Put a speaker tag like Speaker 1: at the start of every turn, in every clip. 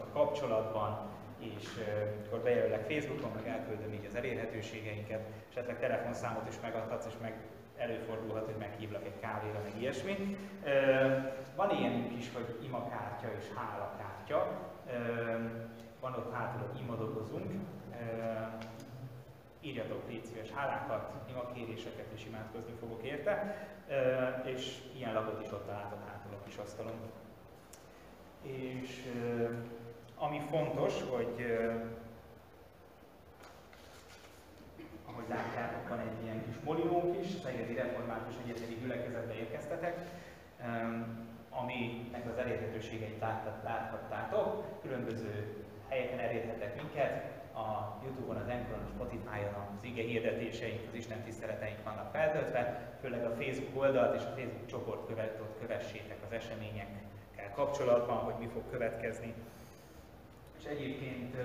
Speaker 1: a kapcsolatban, és akkor bejelölek Facebookon, meg elküldöm így az elérhetőségeinket, esetleg telefonszámot is megadhatsz, és meg előfordulhat, hogy meghívlak egy kávéra, meg ilyesmi. Van ilyenünk is, hogy imakártya és hálakártya. Van ott hátul, hogy imadogozunk. Írjatok légy szíves hálákat, imakéréseket, és imádkozni fogok érte. És ilyen lapot is ott találtok hátul a kis asztalon. És ami fontos, hogy ahogy látjátok, van egy ilyen kis molinónk is, Szegedi Református Egyetemi Gyülekezetbe érkeztetek, aminek az elérhetőségeit láthattátok. Különböző helyeken elérhetek minket, a Youtube-on, az Anchoron, a Spotify-on az ige hirdetéseink, az Isten tiszteleteink vannak feltöltve, főleg a Facebook oldalt és a Facebook csoport követ, ott kövessétek az eseményekkel kapcsolatban, hogy mi fog következni egyébként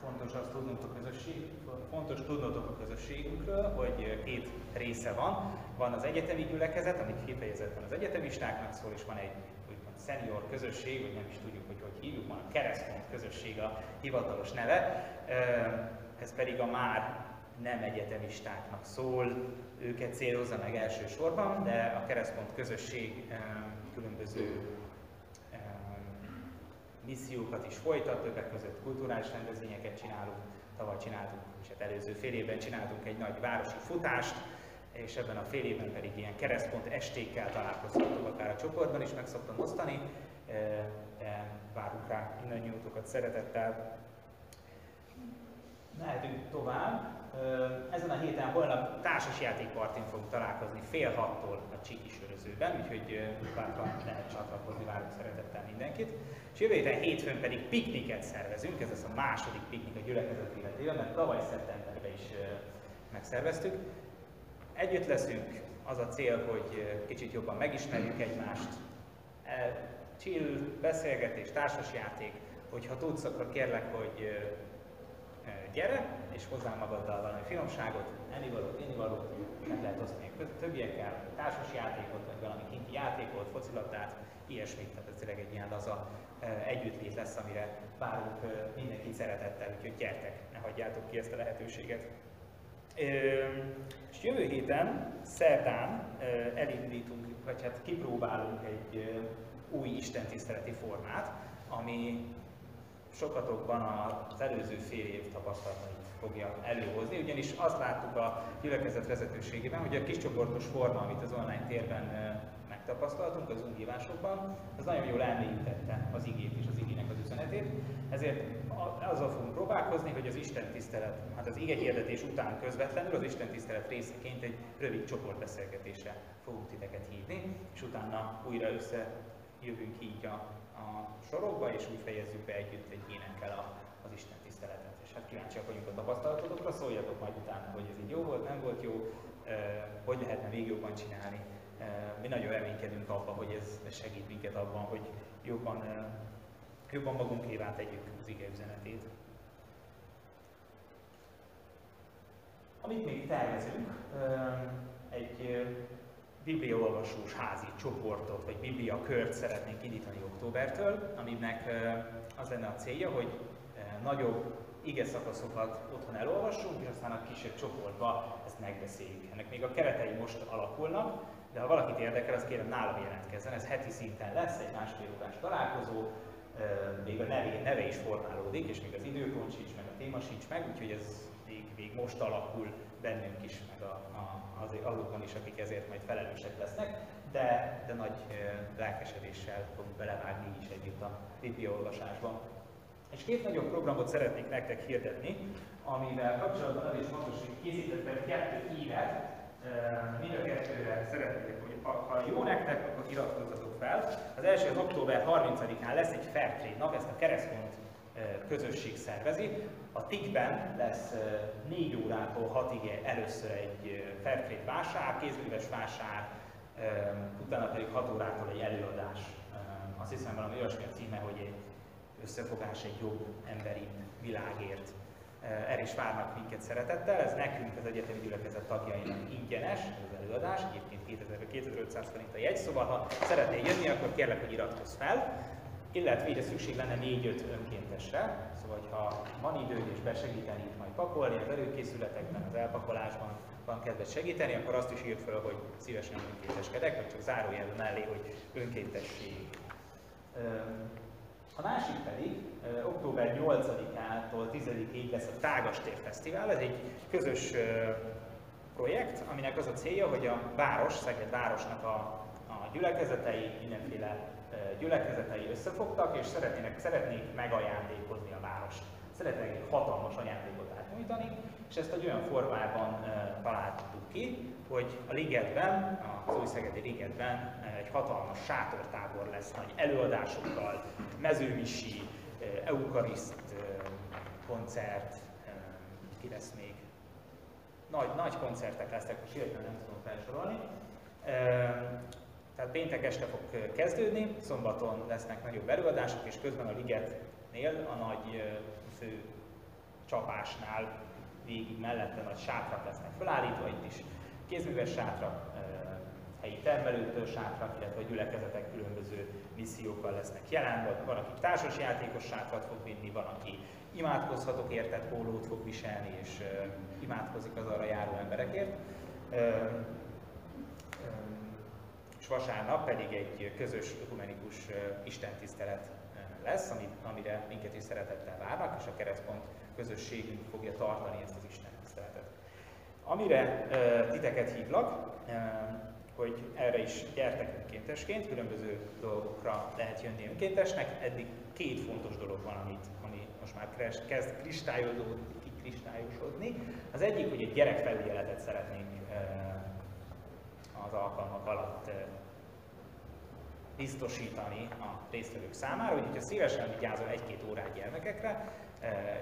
Speaker 1: fontos azt tudnunk a közösség, fontos tudnotok a közösségünkről, hogy két része van. Van az egyetemi gyülekezet, amit kifejezetten az egyetemistáknak szól, és van egy úgymond senior közösség, vagy nem is tudjuk, hogy hogy hívjuk, van a keresztpont közösség a hivatalos neve. Ez pedig a már nem egyetemistáknak szól, őket célozza meg elsősorban, de a keresztpont közösség különböző missziókat is folytat, többek között kulturális rendezvényeket csinálunk, tavaly csináltunk, és hát előző fél évben csináltunk egy nagy városi futást, és ebben a fél évben pedig ilyen keresztpont estékkel találkozhatunk akár a csoportban is meg szoktam osztani, de várunk rá mindannyiótokat szeretettel. Mehetünk tovább. Ezen a héten holnap társasjátékpartin fogunk találkozni fél hattól a Csiki sörözőben, úgyhogy bátran lehet csatlakozni, várunk szeretettel mindenkit. És jövő héten hétfőn pedig pikniket szervezünk, ez az a második piknik a gyülekezet életében, mert tavaly szeptemberben is megszerveztük. Együtt leszünk, az a cél, hogy kicsit jobban megismerjük egymást, e, chill, beszélgetés, társasjáték, hogyha tudsz, akkor kérlek, hogy gyere, és hozzá magaddal valami finomságot, ennivalót, innivalót, meg lehet osztani. A többiekkel, társas játékot, vagy valami kinti játékot, focilabdát, ilyesmit, tehát ez tényleg egy ilyen laza együttlét lesz, amire várunk mindenkit szeretettel, úgyhogy gyertek, ne hagyjátok ki ezt a lehetőséget. És jövő héten, szerdán elindítunk, vagy hát kipróbálunk egy új istentiszteleti formát, ami sokatokban az előző fél év tapasztalatait fogja előhozni, ugyanis azt láttuk a gyülekezet vezetőségében, hogy a kiscsoportos forma, amit az online térben megtapasztaltunk az ungívásokban, az nagyon jól elmélyítette az igét és az igének az üzenetét, ezért azzal fogunk próbálkozni, hogy az Isten tisztelet, hát az ige hirdetés után közvetlenül az Isten tisztelet részeként egy rövid csoportbeszélgetésre fogunk titeket hívni, és utána újra összejövünk így a a sorokba, és úgy fejezzük be együtt egy énekkel a, az Isten tiszteletet. És hát kíváncsiak vagyunk a tapasztalatotokra, szóljatok majd utána, hogy ez így jó volt, nem volt jó, hogy lehetne még jobban csinálni. Mi nagyon reménykedünk abban, hogy ez segít minket abban, hogy jobban, jobban magunkévá tegyük az ige üzenetét. Amit még tervezünk, egy bibliaolvasós házi csoportot, vagy biblia kört szeretnénk indítani októbertől, aminek az lenne a célja, hogy nagyobb ige szakaszokat otthon elolvassunk, és aztán a kisebb csoportba ezt megbeszéljük. Ennek még a keretei most alakulnak, de ha valakit érdekel, az kérem nálam jelentkezzen. Ez heti szinten lesz, egy másfél órás találkozó, még a neve, neve is formálódik, és még az időpont sincs, meg a téma sincs meg, úgyhogy ez még, még most alakul bennünk is, meg a, a, az, azokon is, akik ezért majd felelősek lesznek, de, de nagy lelkesedéssel fogunk belevágni is együtt a olvasásban. És két nagyobb programot szeretnék nektek hirdetni, amivel kapcsolatban az is fontos, hogy készítettem kettő ívet, mind a kettőre szeretnék, hogy ha jó nektek, akkor iratkozzatok fel. Az első az október 30-án lesz egy Fairtrade nap, ezt a keresztpont közösség szervezi. A TIK-ben lesz 4 órától 6-ig először egy Fairtrade vásár, kézműves vásár, utána pedig 6 órától egy előadás. Azt hiszem valami olyasmi a címe, hogy egy összefogás egy jobb emberi világért. erre is várnak minket szeretettel. Ez nekünk, az egyetemi gyülekezet tagjainak ingyenes, az előadás, egyébként 2500 forint a jegy, szóval ha szeretnél jönni, akkor kérlek, hogy iratkozz fel, illetve ide szükség lenne 4-5 önkéntesre, szóval ha van időd és besegíteni itt majd pakolni az előkészületekben, az elpakolásban, van kedved segíteni, akkor azt is írt fel, hogy szívesen önkénteskedek, vagy csak zárójelben mellé, hogy önkéntesség. A másik pedig október 8-ától 10-ig lesz a Tágastér Fesztivál. Ez egy közös projekt, aminek az a célja, hogy a város, Szeged városnak a gyülekezetei, mindenféle gyülekezetei összefogtak, és szeretnének, szeretnék megajándékozni a várost. Szeretnék egy hatalmas ajándékot átnyújtani, és ezt egy olyan formában találtuk ki, hogy a ligetben, az új Szegedi ligetben egy hatalmas sátortábor lesz nagy előadásokkal, mezőmisi, eukariszt koncert, ki lesz még. Nagy, nagy koncertek lesznek, most hirtelen nem tudom felsorolni. Tehát péntek este fog kezdődni, szombaton lesznek nagyobb előadások, és közben a ligetnél, a nagy fő csapásnál végig mellette nagy sátrak lesznek felállítva, itt is kézműves sátrak, helyi termelőtől sátrak, illetve a gyülekezetek különböző missziókkal lesznek jelen, van, aki társas játékos sátrat fog vinni, van, aki imádkozhatok értett pólót fog viselni, és imádkozik az arra járó emberekért. Vasárnap pedig egy közös ökumenikus istentisztelet lesz, amire minket is szeretettel várnak, és a keresztpont közösségünk fogja tartani ezt az istentiszteletet. Amire titeket hívlak, hogy erre is gyertek önkéntesként, különböző dolgokra lehet jönni önkéntesnek. Eddig két fontos dolog van, amit, ami most már kezd kristályosodni, kristályosodni. Az egyik, hogy egy gyerekfelügyeletet szeretnénk az alkalmak alatt biztosítani a résztvevők számára, hogy ha szívesen vigyázol egy-két órát gyermekekre,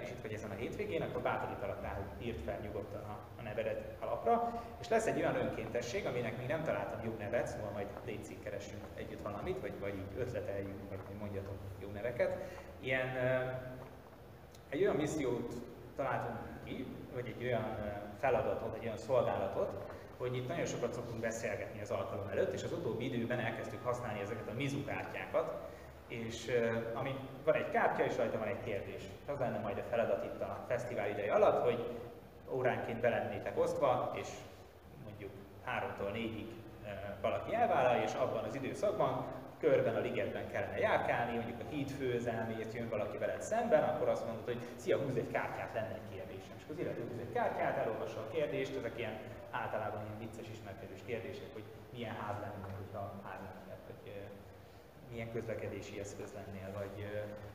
Speaker 1: és itt vagy ezen a hétvégén, akkor bátorítalak rá, hogy írt fel nyugodtan a, a nevedet alapra, és lesz egy olyan önkéntesség, aminek még nem találtam jó nevet, szóval majd légy keresünk együtt valamit, vagy, vagy így ötleteljünk, vagy mondjatok jó neveket. Ilyen, egy olyan missziót találtunk ki, vagy egy olyan feladatot, egy olyan szolgálatot, hogy itt nagyon sokat szoktunk beszélgetni az alkalom előtt, és az utóbbi időben elkezdtük használni ezeket a mizu kártyákat, és ami, van egy kártya, és rajta van egy kérdés. Az lenne majd a feladat itt a fesztivál ideje alatt, hogy óránként belennétek osztva, és mondjuk 3-tól 4-ig uh, valaki elvállalja, és abban az időszakban körben a ligetben kellene járkálni, mondjuk a híd főzelmét jön valaki veled szemben, akkor azt mondod, hogy szia, húz egy kártyát, lenne egy kérdésem. És az illető húz egy kártyát, elolvassa a kérdést, ezek ilyen általában ilyen vicces ismerkedős kérdések, hogy milyen ház lenne, hogyha ház lenne, hogy milyen közlekedési eszköz lennél, vagy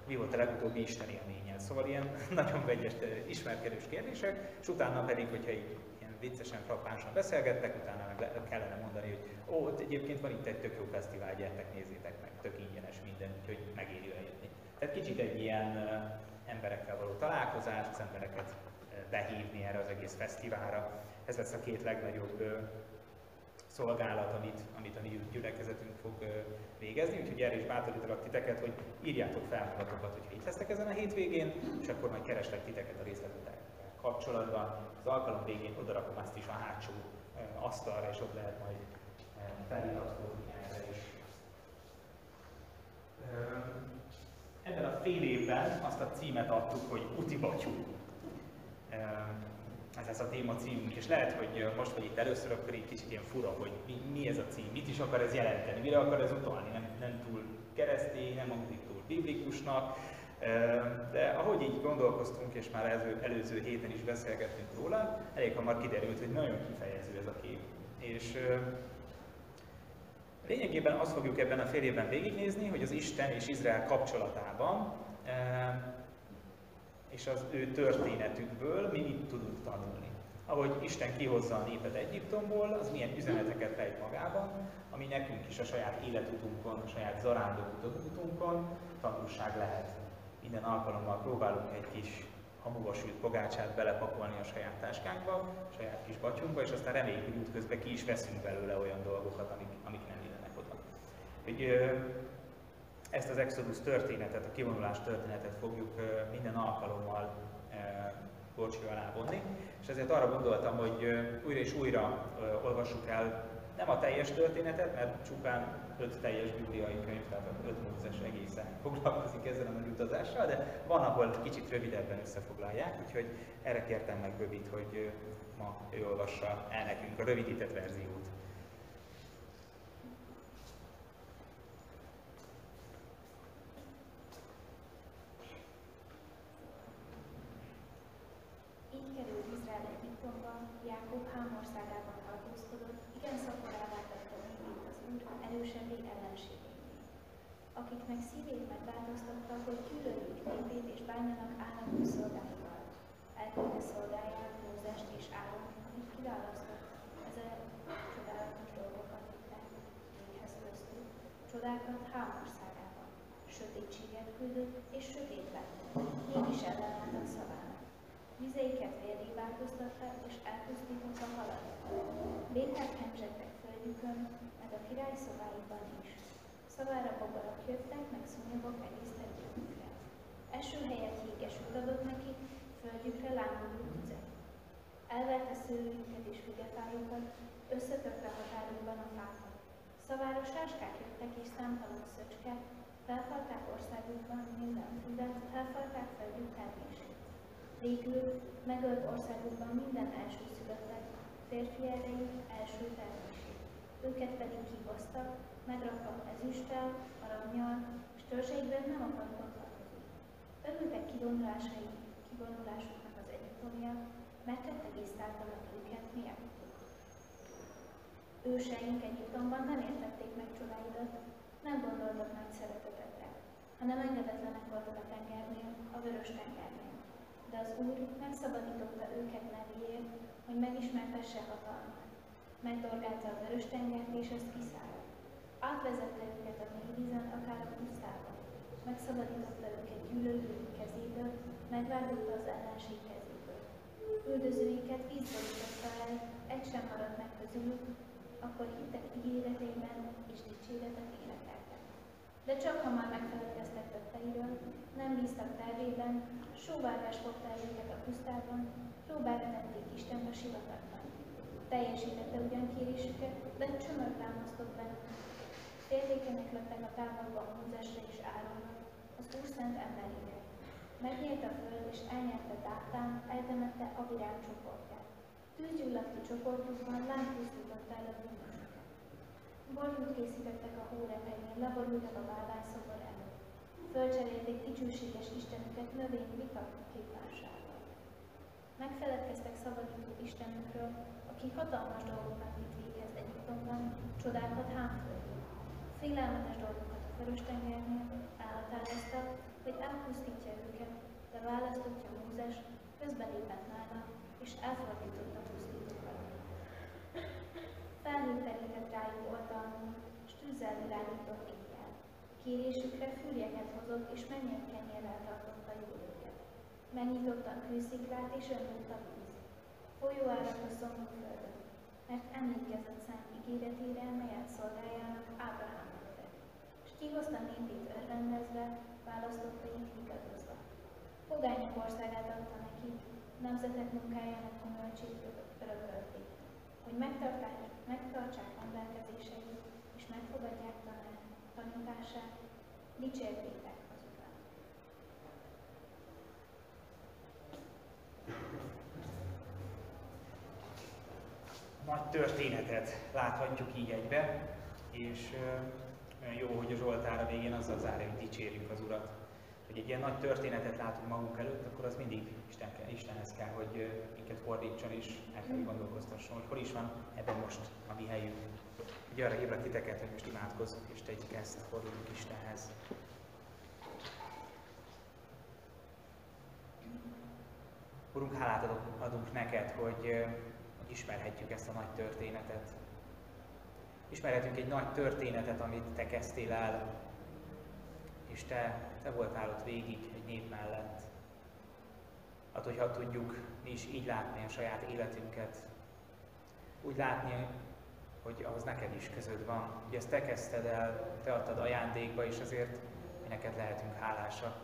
Speaker 1: mi volt a legutóbbi Isten élményed. Szóval ilyen nagyon vegyes ismerkedős kérdések, és utána pedig, hogyha így ilyen viccesen, frappánsan beszélgettek, utána meg kellene mondani, hogy ó, egyébként van itt egy tök jó fesztivál, gyertek, nézzétek meg, tök ingyenes minden, úgyhogy megéri eljönni. Tehát kicsit egy ilyen emberekkel való találkozás, az embereket behívni erre az egész fesztiválra. Ez lesz a két legnagyobb szolgálat, amit, amit a mi gyülekezetünk fog végezni, úgyhogy erre is bátorítalak titeket, hogy írjátok fel magatokat, hogy itt lesztek ezen a hétvégén, és akkor majd kereslek titeket a részletekkel kapcsolatban. Az alkalom végén odarakom azt is a hátsó asztalra, és ott lehet majd feliratkozni erre is. Ebben a fél évben azt a címet adtuk, hogy Uti Batyú ez ez a téma címünk, és lehet, hogy most vagy itt először, akkor egy kicsit ilyen fura, hogy mi, mi ez a cím, mit is akar ez jelenteni, mire akar ez utalni, nem, nem túl keresztény, nem hangzik túl biblikusnak, de ahogy így gondolkoztunk, és már előző, előző héten is beszélgettünk róla, elég hamar kiderült, hogy nagyon kifejező ez a kép. És lényegében azt fogjuk ebben a fél évben végignézni, hogy az Isten és Izrael kapcsolatában és az ő történetükből mi mit tudunk tanulni. Ahogy Isten kihozza a népet Egyiptomból, az milyen üzeneteket rejt magában, ami nekünk is a saját életutunkon, a saját zarándok tanulság lehet. Minden alkalommal próbálunk egy kis hamuba pogácsát belepakolni a saját táskánkba, a saját kis batyunkba, és aztán reméljük, hogy útközben ki is veszünk belőle olyan dolgokat, amik, amik nem illenek oda. Hogy, ezt az Exodus történetet, a kivonulás történetet fogjuk minden alkalommal gorcső alá vonni, és ezért arra gondoltam, hogy újra és újra olvassuk el nem a teljes történetet, mert csupán öt teljes bibliai könyv, tehát öt mózes egészen foglalkozik ezzel a nagy utazással, de van, ahol kicsit rövidebben összefoglalják, úgyhogy erre kértem meg Böbit, hogy ma ő olvassa el nekünk a rövidített verziót.
Speaker 2: akiknek szívét megváltoztatta, hogy különjük népét és bánjanak állandó szolgáival. Elküldte szolgáját, Mózest és Áron, akik kiválasztott ezer csodálatos dolgokat vittek véghez köztük, csodákat hámországában. Sötétséget küldött és sötét lett, mégis ellenálltak szavának. Vizeiket vérré változtatta és elpusztította halat. Békák hemzsegtek földjükön, meg a király szobáiban is. Szavára bogarak jöttek, meg szúnyogok egész területükre. Eső helyett jégesült adott nekik, földjükre lángoló tüzet. Elverte szőlőjüket és fügefájukat, összetörte határokban a fákat. Szavára sáskák jöttek és számtalan szöcske, felfalták országukban minden füvet, felfalták földjük termését. Végül megölt országukban minden első született, férfi erejük első termését. Őket pedig kibasztak, megraktak ezüsttel, aranyjal, és törzseikben nem akartak tartozni. Örültek kivonulásai, kivonulásuknak az egyiptomiak, mert tettegésztáltanak őket miattuk. Őseink Egyiptomban nem értették meg csodáidat, nem gondoltak nagy szeretetetre, hanem engedetlenek voltak a tengernél, a vörös tengernél. De az Úr megszabadította őket nevéért, hogy megismertesse hatalmát. Megdorgálta a vörös tengert, és ezt kiszállt. Átvezette őket a vízen, akár a pusztában. Megszabadította őket gyűlölők kezéből, megváltotta az ellenség kezéből. Üldözőiket vízborította el, egy sem maradt meg közülük, akkor hittek ígéretében és dicséretet énekeltek. De csak ha már megfelelkeztek tetteiről, nem bíztak tervében, sóvárgás fogta el őket a pusztában, próbára tették Isten a sivatagban. Teljesítette ugyan kérésüket, de csömör támasztott bennük, Féltékenyek lettek a távolban Mózesre és Áronra, az Úr szent emberére. Megnyílt a föld, és elnyerte Dátán, eltemette Abirám csoportját. Tűz gyulladt ki csoportjukban, láng pusztította el a bűnösöket. Borjút készítettek a hórepején, leborultak a válászobor előtt. Fölcserélték dicsőséges Istenüket növény vitak képásával. Megfeledkeztek szabadító Istenükről, aki hatalmas dolgokat vitt véghez Egyiptomban, csodákat hámföld Félelmetes dolgokat a Vörös-tengernél elhatározta, hogy elpusztítja őket, de választottja Mózes, közbelépett nála, és elfordította pusztítókat. Felhőt terített rájuk oltalmon, és tűzzel világított éjjel. Kérésükre fűrjeket hozott, és mennyek kenyérrel tartotta jó őket. Megnyitotta a kősziklát, és öntött a víz. Folyó árat a szomorú földön, mert emlékezett szent ígéretére, melyet szolgáljának Ábrahám kihozta népét örvendezve, választottait igazozva. Fogányok országát adta nemzetek munkájának gyümölcsét örökölték, hogy megtartsák rendelkezéseit, és megfogadják tanár, tanítását, dicsértétek azután.
Speaker 1: Nagy történetet láthatjuk így egybe, és jó, hogy a Zsoltára végén azzal zárja, hogy dicsérjük az Urat. Hogy egy ilyen nagy történetet látunk magunk előtt, akkor az mindig Isten, Istenhez kell, hogy minket fordítson és el kell gondolkoztasson, hogy hol is van ebben most a mi helyünk. Ugye arra hívlak titeket, hogy most imádkozzunk és tegyük ezt, forduljunk Istenhez. Urunk, hálát adunk, adunk neked, hogy, hogy ismerhetjük ezt a nagy történetet, ismerhetünk egy nagy történetet, amit te kezdtél el, és te, te voltál ott végig egy nép mellett. Hát, hogyha tudjuk mi is így látni a saját életünket, úgy látni, hogy ahhoz neked is közöd van. Ugye ezt te kezdted el, te adtad ajándékba, és azért mi neked lehetünk hálásak.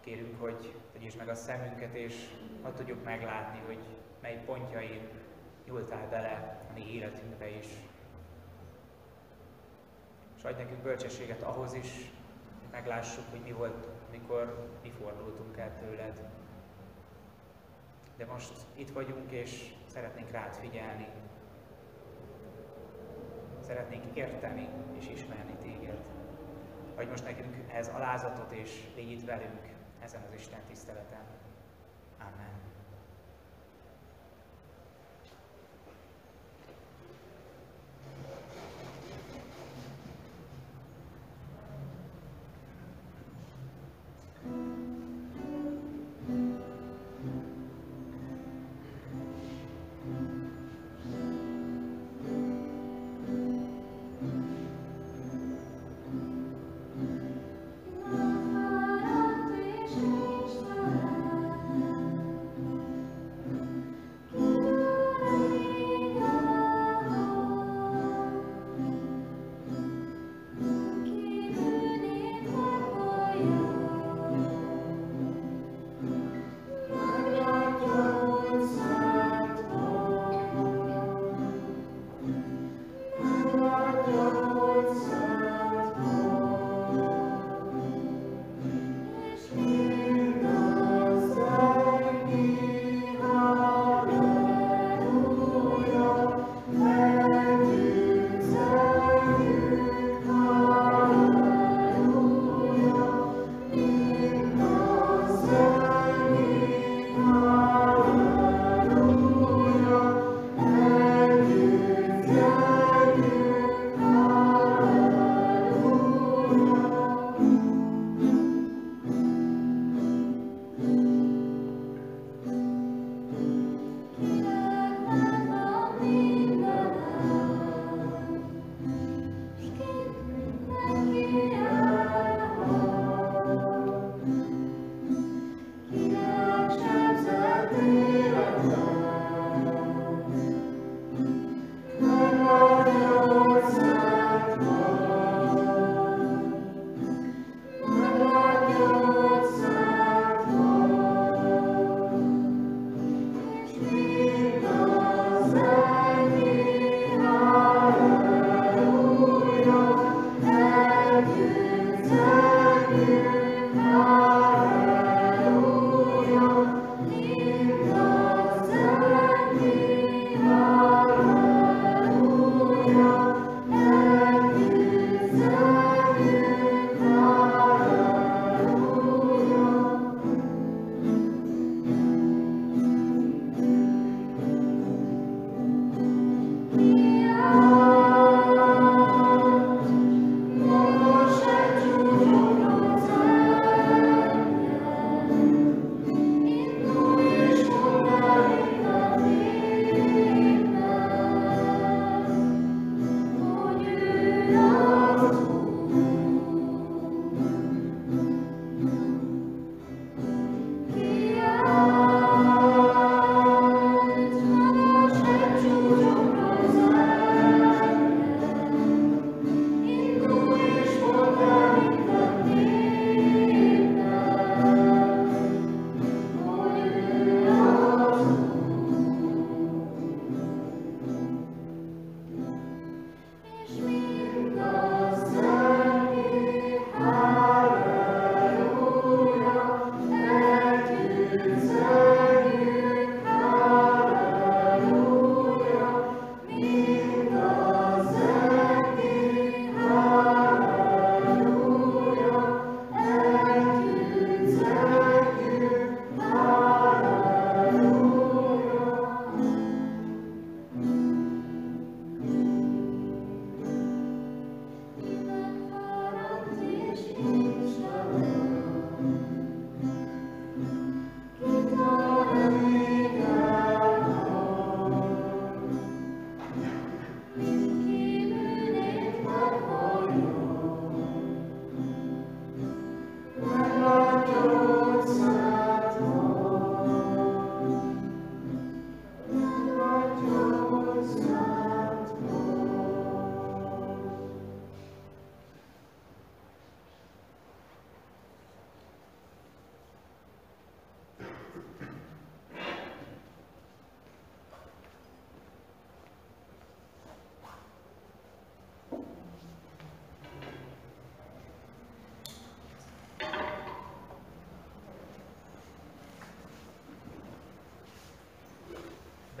Speaker 1: kérünk, hogy tegyés meg a szemünket, és ha tudjuk meglátni, hogy mely pontjain nyúltál bele a mi életünkbe is. És adj nekünk bölcsességet ahhoz is, hogy meglássuk, hogy mi volt, mikor mi fordultunk el tőled. De most itt vagyunk, és szeretnénk rád figyelni. Szeretnénk érteni és ismerni téged. Adj most nekünk ehhez alázatot, és légy itt velünk ezen az Isten tiszteleten. Amen.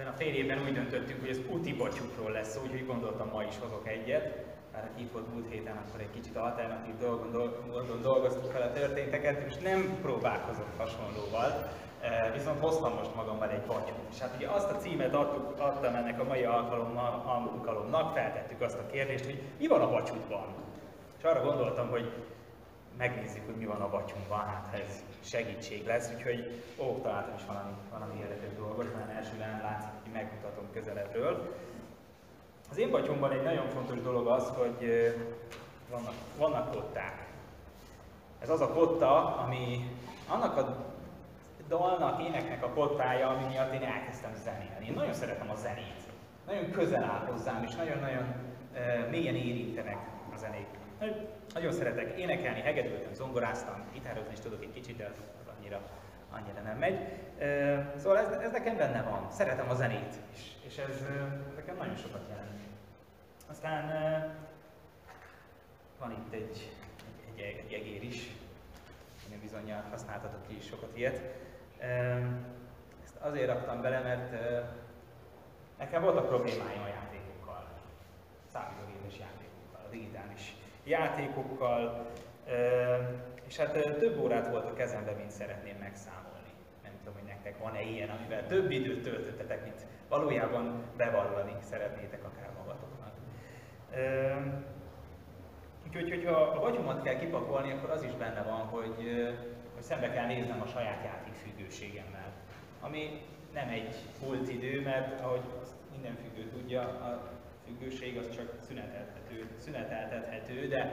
Speaker 1: A fél évben úgy döntöttünk, hogy az úti batyukról lesz szó, úgyhogy gondoltam ma is hozok egyet. Már itt volt múlt héten, akkor egy kicsit alternatív dolgon, dolgon dolgoztuk fel a történteket, és nem próbálkozok hasonlóval. Viszont hoztam most magammal egy batyút. És hát ugye azt a címet adtuk, adtam ennek a mai alkalommal, alkalomnak, feltettük azt a kérdést, hogy mi van a batyútban. És arra gondoltam, hogy megnézzük, hogy mi van a batyunkban, hát ez segítség lesz, úgyhogy ó, találtam is valami, valami érdekes dolgot, mert elsőben látszik, hogy megmutatom közelebbről. Az én batyomban egy nagyon fontos dolog az, hogy vannak, vannak kották. Ez az a kotta, ami annak a dalnak, éneknek a kottája, ami miatt én elkezdtem zenélni. Én nagyon szeretem a zenét. Nagyon közel áll hozzám, és nagyon-nagyon uh, mélyen érintenek a zenék. Nagyon szeretek énekelni, hegedültem, zongoráztam, gitározni is tudok egy kicsit, de az annyira, annyira nem megy. Szóval ez, ez nekem benne van. Szeretem a zenét, és, és ez nekem nagyon sokat jelent. Aztán van itt egy, egy, egy, egy egér is, én bizonyal használtatok ki is sokat ilyet. Ezt azért raktam bele, mert nekem voltak problémáim a játékokkal, számítógépes játékokkal, a digitális játékokkal, és hát több órát volt a kezemben, mint szeretném megszámolni. Nem tudom, hogy nektek van-e ilyen, amivel több időt töltöttetek, mint valójában bevallani szeretnétek akár magatoknak. Úgyhogy, hogyha a vagyomat kell kipakolni, akkor az is benne van, hogy, hogy szembe kell néznem a saját játékfüggőségemmel. Ami nem egy múlt idő, mert ahogy azt minden függő tudja, a függőség az csak szüneteltető, szüneteltethető, de,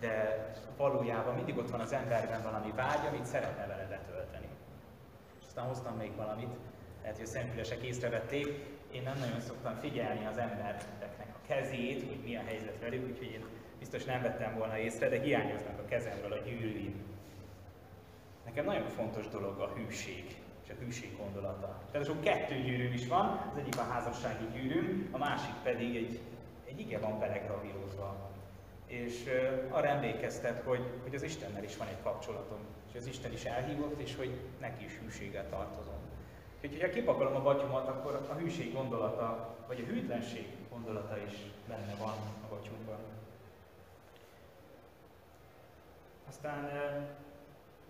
Speaker 1: de valójában mindig ott van az emberben valami vágy, amit szeretne vele betölteni. És aztán hoztam még valamit, lehet, hogy a szemfülesek észrevették, én nem nagyon szoktam figyelni az embereknek a kezét, hogy mi a helyzet velük, úgyhogy én biztos nem vettem volna észre, de hiányoznak a kezemről a gyűrűim. Nekem nagyon fontos dolog a hűség és a hűség gondolata. Tehát sok kettő gyűrűm is van, az egyik a házassági gyűrűm, a másik pedig egy, egy ige van belegravírozva. És uh, arra emlékeztet, hogy, hogy az Istennel is van egy kapcsolatom, és az Isten is elhívott, és hogy neki is hűséggel tartozom. Úgyhogy, ha kipakolom a batyomat, akkor a hűség gondolata, vagy a hűtlenség gondolata is benne van a batyunkban. Aztán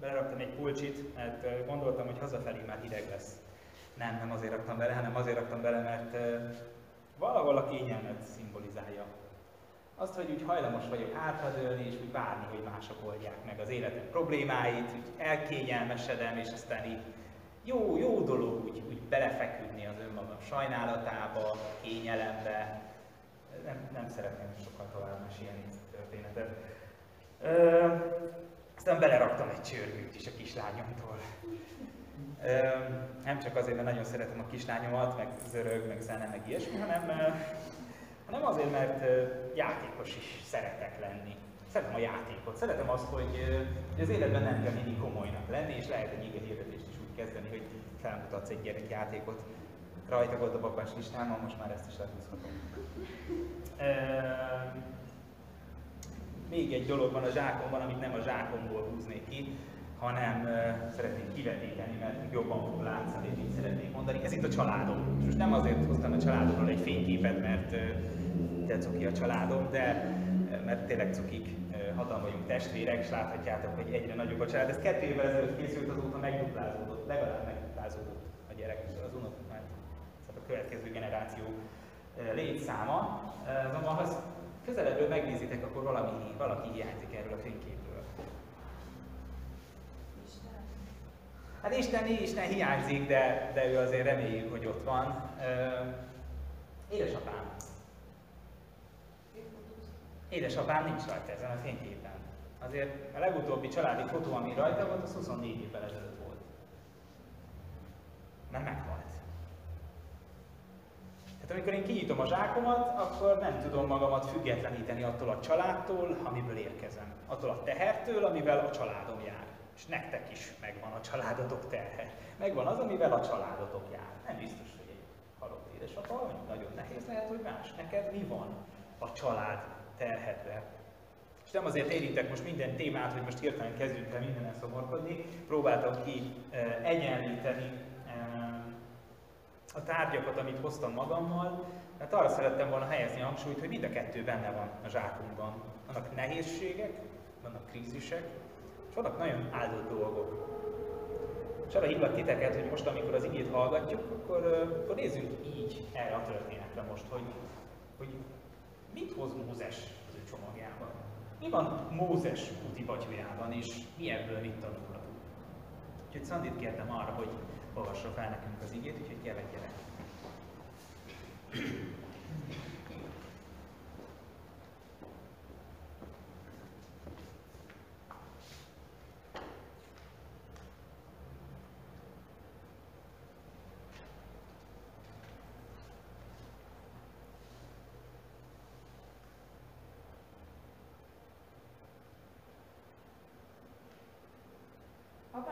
Speaker 1: beleraktam egy pulcsit, mert gondoltam, hogy hazafelé már hideg lesz. Nem, nem azért raktam bele, hanem azért raktam bele, mert valahol a kényelmet szimbolizálja. Azt, hogy úgy hajlamos vagyok hátradőlni, és úgy várni, hogy mások oldják meg az életem problémáit, úgy elkényelmesedem, és aztán így jó, jó dolog úgy, úgy belefeküdni az önmagam sajnálatába, kényelembe. Nem, nem szeretném sokkal tovább mesélni ezt a történetet. Aztán beleraktam egy csörgőt is a kislányomtól. Nem csak azért, mert nagyon szeretem a kislányomat, meg zörög, meg zene, meg ilyesmi, hanem, hanem azért, mert játékos is szeretek lenni. Szeretem a játékot, szeretem azt, hogy, az életben nem kell mindig komolynak lenni, és lehet egy ige hirdetést is úgy kezdeni, hogy felmutatsz egy gyerekjátékot. Rajta volt a babás listámon, most már ezt is lehúzhatom. Még egy dolog van a zsákomban, amit nem a zsákomból húznék ki, hanem szeretnék kivetíteni, mert jobban fog látszani, és így szeretnék mondani. Ez itt a családom. És most nem azért hoztam a családomról egy fényképet, mert de cuki a családom, de mert tényleg cukik, hatan vagyunk testvérek, és láthatjátok, hogy egyre nagyobb a család. Ez kettő évvel ezelőtt készült, azóta megduplázódott, legalább megduplázódott a gyerek, az unok, mert szóval a következő generáció létszáma. Azonban, ha közelebbről megnézitek, akkor valami, valaki hiányzik erről a fényképről. Hát Isten, Isten hiányzik, de, de ő azért reméljük, hogy ott van. Édesapám. Édesapám nincs rajta ezen a fényképen. Azért a legutóbbi családi fotó, ami rajta volt, az 24 évvel ezelőtt volt. Nem meghalt. Tehát amikor én kinyitom a zsákomat, akkor nem tudom magamat függetleníteni attól a családtól, amiből érkezem. Attól a tehertől, amivel a családom jár. És nektek is megvan a családotok terhe. Megvan az, amivel a családotok jár. Nem biztos, hogy egy halott édesapa, vagy nagyon nehéz lehet, hogy más. Neked mi van a család terhedve? És nem azért érintek most minden témát, hogy most hirtelen kezdjünk el mindenen szomorkodni. Próbáltam ki eh, egyenlíteni a tárgyakat, amit hoztam magammal, mert arra szerettem volna helyezni a hangsúlyt, hogy mind a kettő benne van a zsákunkban. Vannak nehézségek, vannak krízisek, és vannak nagyon áldott dolgok. És arra hívlak titeket, hogy most, amikor az igét hallgatjuk, akkor, akkor nézzünk így erre a történetre most, hogy, hogy mit hoz Mózes az ő csomagjában. Mi van Mózes úti batyójában, és mi ebből mit tanulhatunk. Úgyhogy Szandit kértem arra, hogy olvassa fel nekünk az igét, úgyhogy kérlek, gyere.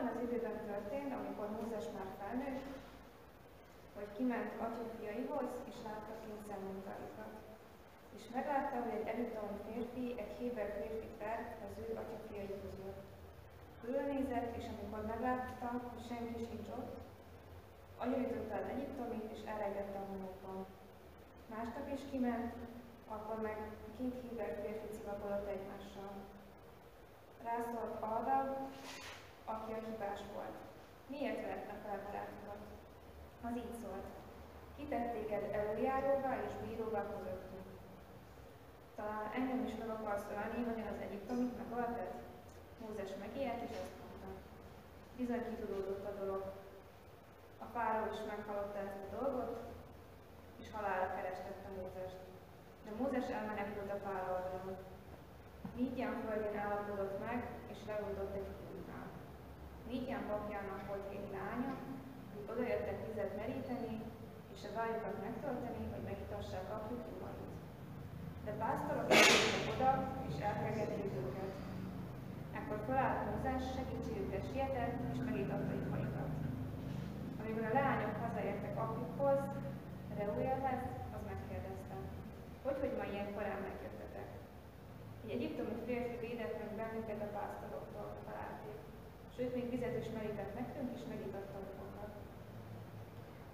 Speaker 3: Abban az időben történt, amikor Mózes már felnőtt, hogy kiment atyafiaihoz, és látta kényszermunkaikat. És meglátta, hogy egy egyiptomi férfi, egy héber férfit vert az ő atyafiai között. Körülnézett, és amikor meglátta, hogy senki sincs ott, agyorította az egyiptomit, és elrejtette a homokban. Másnap is kiment, akkor meg két héber férfi civakolott egymással. Rászólt arra, aki a hibás volt. Miért vette fel barátokat? Az így szólt. El előjáróvá és bíróvá közöttünk. Talán engem is meg akarsz ölni, hogyan az egyiptomit megölted? Mózes megijedt, és azt mondta. Bizony kitudódott a dolog. A fáró is meghallotta ezt a dolgot, és halálra kerestette Mózest. De Mózes elmenekült a fáró alól. Mígyán földjén állapodott meg, és leújtott egy Mígyán papjának volt egy lánya, akik odajöttek vizet meríteni, és a vájukat megtölteni, hogy megitassák apjuk juhait. De pásztorok eljöttek oda, és elkergették őket. Ekkor felállt Mózes, segítségükre sietett, és megitatta juhaikat. Amikor a lányok hazaértek apjukhoz, Reuelhez, az megkérdezte, hogy, hogy ma ilyen korán megjöttetek. Egy egyiptomi férfi védett meg bennünket a felállt Sőt, még vizet is merített nekünk, és megitatta magunkat.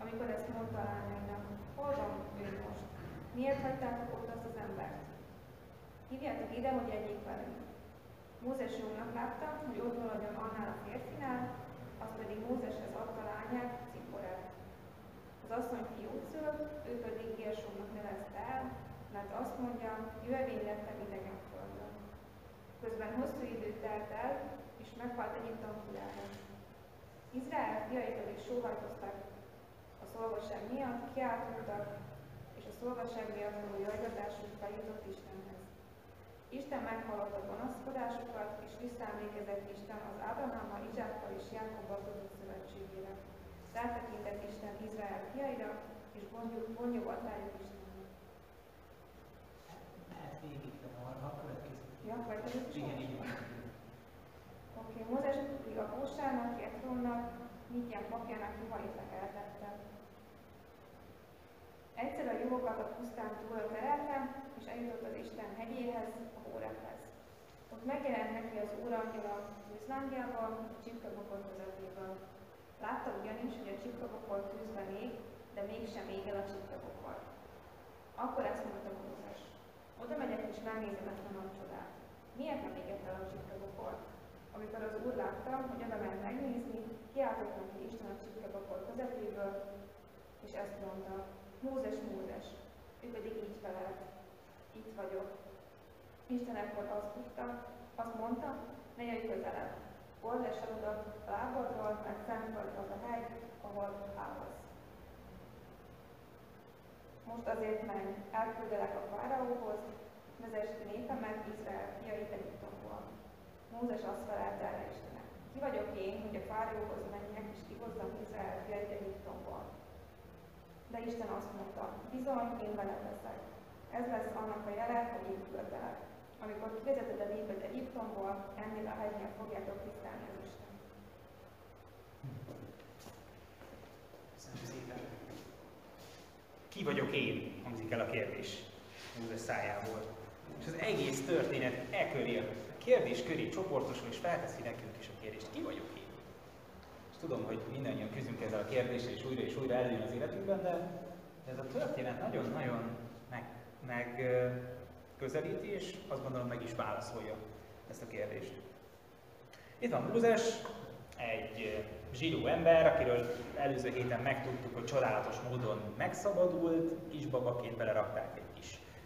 Speaker 3: Amikor ezt mondta lányainak, hol van ő most? Miért hagytátok ott azt az embert? Hívjátok ide, hogy egyik velünk. Mózes jónak látta, hogy ott maradjon annál a férfinál, az pedig Mózeshez adta lányát, Ciporát. Az asszony fiút szült, ő pedig Gersomnak nevezte el, mert azt mondja, jövevény lettem idegen földön. Közben hosszú idő telt el, meghalt Egyiptom király. Izrael fiai pedig sóhajtoztak a szolgaság miatt, kiáltottak, és a szolgaság miatt való jajgatásuk feljutott Istenhez. Isten meghallotta panaszkodásukat, és visszaemlékezett Isten az Ábrahámmal, Izsákkal és Jákobbal kötött szövetségére. Rátekintett Isten Izrael fiaira, és bonjogat rájuk Istennek.
Speaker 1: Lehet végig, de a következő.
Speaker 3: Ja, vagy
Speaker 1: Igen.
Speaker 3: Oké, Mózes pedig a Hósának, Jetrónnak, Midján papjának juhait lekeltette. Egyszer a juhokat a pusztán túlra terelte, és eljutott az Isten hegyéhez, a Hórephez. Ott megjelent neki az Úr angyala tűzlángjával, a csipkabokor közepéből. Látta ugyanis, hogy a csipkabokor tűzben ég, de mégsem ég el a csipkabokor. Akkor ezt mondta Mózes. Oda megyek és megnézem ezt a nagy csodát. Miért nem égett el a csipkabokor? Amikor az úr látta, hogy oda ment megnézni, kiáltott neki Isten a csipkebakor közepéből, és ezt mondta, Mózes, Mózes, ő pedig így felelt, itt vagyok. Isten ekkor azt tudta, azt mondta, ne jöjj közelebb, old le sarodat a lábadról, mert szent vagy az a hely, ahol állsz. Most azért menj, elküldelek a fáraóhoz, vezess népemet, Izrael Egyiptomból. Mózes azt felelte erre Istenek. Ki vagyok én, hogy a fáraóhoz menjek, és kihozzam Izrael fiait Egyiptomból? De Isten azt mondta, bizony, én veled leszek. Ez lesz annak a jele, hogy én küldtelek. Amikor kivezeted a népet Egyiptomból, ennél a hegynél fogjátok tisztelni az Isten.
Speaker 1: Ki vagyok én? hangzik el a kérdés Mózes szájából. És az egész történet e köré kérdés köré csoportosul, és felteszi nekünk is a kérdést, ki vagyok én? És tudom, hogy mindannyian küzdünk ezzel a kérdéssel, és újra és újra előjön az életünkben, de ez a történet nagyon-nagyon meg, meg közelíti, és azt gondolom meg is válaszolja ezt a kérdést. Itt van Mózes, egy zsidó ember, akiről előző héten megtudtuk, hogy csodálatos módon megszabadult, kisbabaként belerakták egy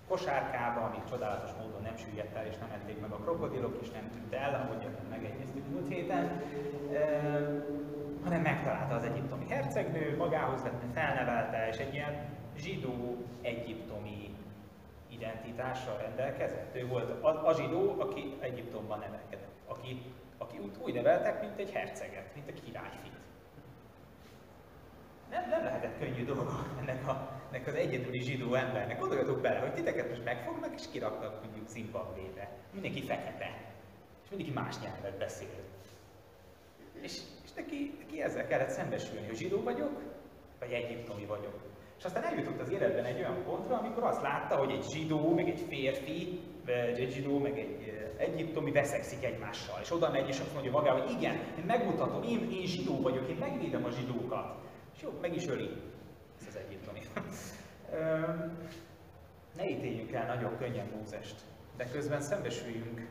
Speaker 1: kosárkába, amit csodálatos módon nem süllyedt el, és nem ették meg a krokodilok, és nem tűnt el, ahogy megegyeztük múlt héten, e, hanem megtalálta az egyiptomi hercegnő, magához vette, felnevelte, és egy ilyen zsidó egyiptomi identitással rendelkezett. Ő volt a, a zsidó, aki Egyiptomban nevelkedett, aki, aki úgy, úgy neveltek, mint egy herceget, mint a királyfit. Nem, nem lehetett könnyű dolga ennek, a, ennek az egyedüli zsidó embernek. Gondoljatok bele, hogy titeket most megfognak és kiraktak mondjuk Zimbabvébe. Mindenki fekete, és mindenki más nyelvet beszél. És, és neki, neki ezzel kellett szembesülni, hogy zsidó vagyok, vagy egyiptomi vagyok. És aztán eljutott az életben egy olyan pontra, amikor azt látta, hogy egy zsidó, meg egy férfi, vagy egy zsidó, meg egy egyiptomi veszekszik egymással. És oda megy, és azt mondja magához, hogy igen, én megmutatom, én, én zsidó vagyok, én megvédem a zsidókat. Jó, meg is öli. Ez az egyiptomi. ne ítéljük el nagyon könnyen Mózest, de közben szembesüljünk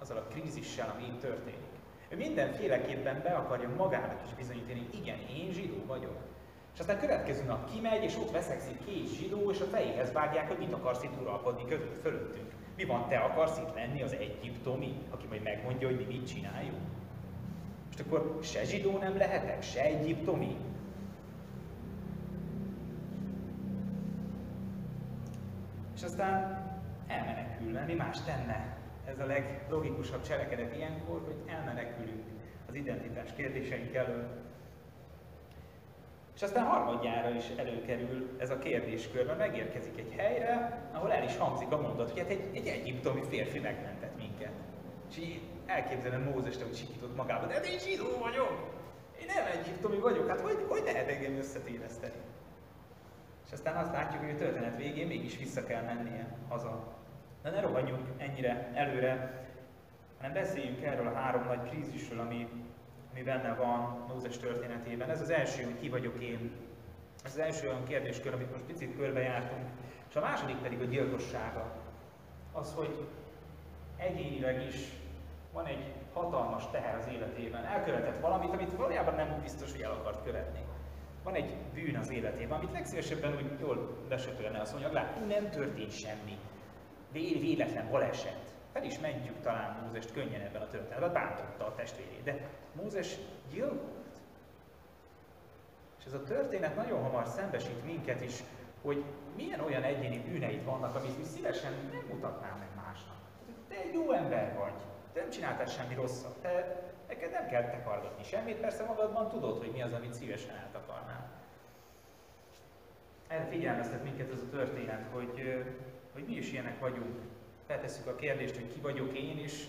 Speaker 1: azzal a krízissel, ami itt történik. Ő mindenféleképpen be akarja magának is bizonyítani, igen, én zsidó vagyok. És aztán következő nap kimegy, és ott veszekszik két zsidó, és a fejéhez vágják, hogy mit akarsz itt uralkodni között, fölöttünk. Mi van, te akarsz itt lenni az egyiptomi, aki majd megmondja, hogy mi mit csináljunk? Most akkor se zsidó nem lehetek, se egyiptomi? És aztán elmenekül, mi más tenne? Ez a leglogikusabb cselekedet ilyenkor, hogy elmenekülünk az identitás kérdéseink elől, és aztán harmadjára is előkerül ez a kérdéskör, mert megérkezik egy helyre, ahol el is hangzik a mondat, hogy hát egy, egy egyiptomi férfi megmentett minket. És így elképzelem Mózes, hogy sikított magába, de én zsidó vagyok! Én nem egyiptomi vagyok, hát hogy, hogy lehet engem összetéveszteni? És aztán azt látjuk, hogy a történet végén mégis vissza kell mennie haza. De ne rohanjunk ennyire előre, hanem beszéljünk erről a három nagy krízisről, ami ami benne van Mózes történetében. Ez az első, hogy ki vagyok én. Ez az első olyan kérdéskör, amit most picit körbejártunk. És a második pedig a gyilkossága. Az, hogy egyénileg is van egy hatalmas teher az életében. Elkövetett valamit, amit valójában nem biztos, hogy el akart követni. Van egy bűn az életében, amit legszívesebben úgy jól lesöpölne azt mondja, lát, nem történt semmi. Véletlen baleset fel is mentjük talán Mózest könnyen ebben a történetben, bántotta a testvérét, de Mózes gyilkolt. És ez a történet nagyon hamar szembesít minket is, hogy milyen olyan egyéni bűneid vannak, amit mi szívesen nem mutatnám meg másnak. Te egy jó ember vagy, te nem csináltál semmi rosszat, te, neked nem kell takargatni semmit, persze magadban tudod, hogy mi az, amit szívesen eltakarnál. Erre figyelmeztet minket ez a történet, hogy, hogy mi is ilyenek vagyunk, feltesszük a kérdést, hogy ki vagyok én, és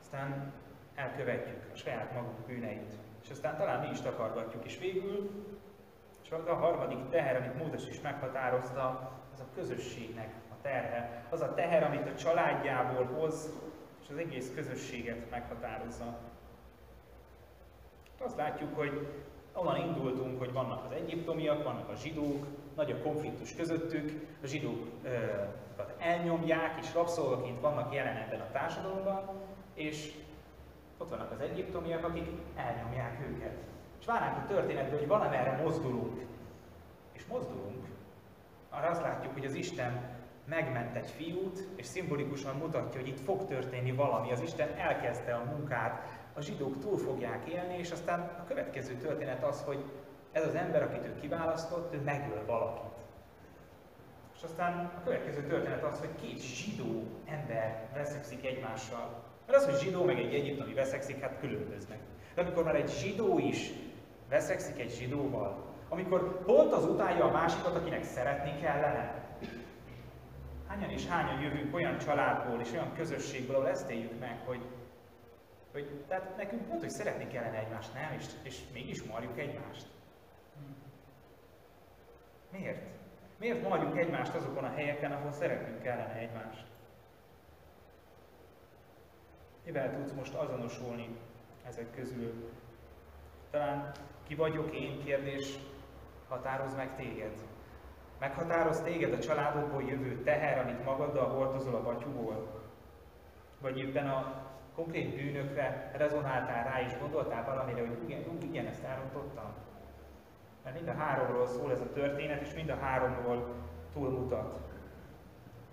Speaker 1: aztán elkövetjük a saját magunk bűneit. És aztán talán mi is takargatjuk. És végül csak a harmadik teher, amit Mózes is meghatározta, az a közösségnek a terhe. Az a teher, amit a családjából hoz, és az egész közösséget meghatározza. Azt látjuk, hogy onnan indultunk, hogy vannak az egyiptomiak, vannak a zsidók, nagy a konfliktus közöttük, a zsidókat elnyomják, és rabszolgaként vannak jelen ebben a társadalomban, és ott vannak az egyiptomiak, akik elnyomják őket. És várnánk a történetben, hogy valamerre mozdulunk. És mozdulunk. Arra azt látjuk, hogy az Isten megment egy fiút, és szimbolikusan mutatja, hogy itt fog történni valami. Az Isten elkezdte a munkát, a zsidók túl fogják élni, és aztán a következő történet az, hogy ez az ember, akit ő kiválasztott, ő megöl valakit. És aztán a következő történet az, hogy két zsidó ember veszekszik egymással. Mert az, hogy zsidó meg egy egyiptomi veszekszik, hát különböznek. De amikor már egy zsidó is veszekszik egy zsidóval, amikor pont az utálja a másikat, akinek szeretni kellene, hányan és hányan jövünk olyan családból és olyan közösségből, ahol ezt éljük meg, hogy, hogy tehát nekünk pont, hogy szeretni kellene egymást, nem? És, és mégis marjuk egymást. Miért? Miért marjuk egymást azokon a helyeken, ahol szeretnünk kellene egymást? Mivel tudsz most azonosulni ezek közül? Talán ki vagyok én kérdés határoz meg téged. Meghatároz téged a családodból jövő teher, amit magaddal hordozol a batyúból? Vagy éppen a konkrét bűnökre rezonáltál rá, és gondoltál valamire, hogy igen, igen, ezt elrontottam? Mert mind a háromról szól ez a történet, és mind a háromról túlmutat.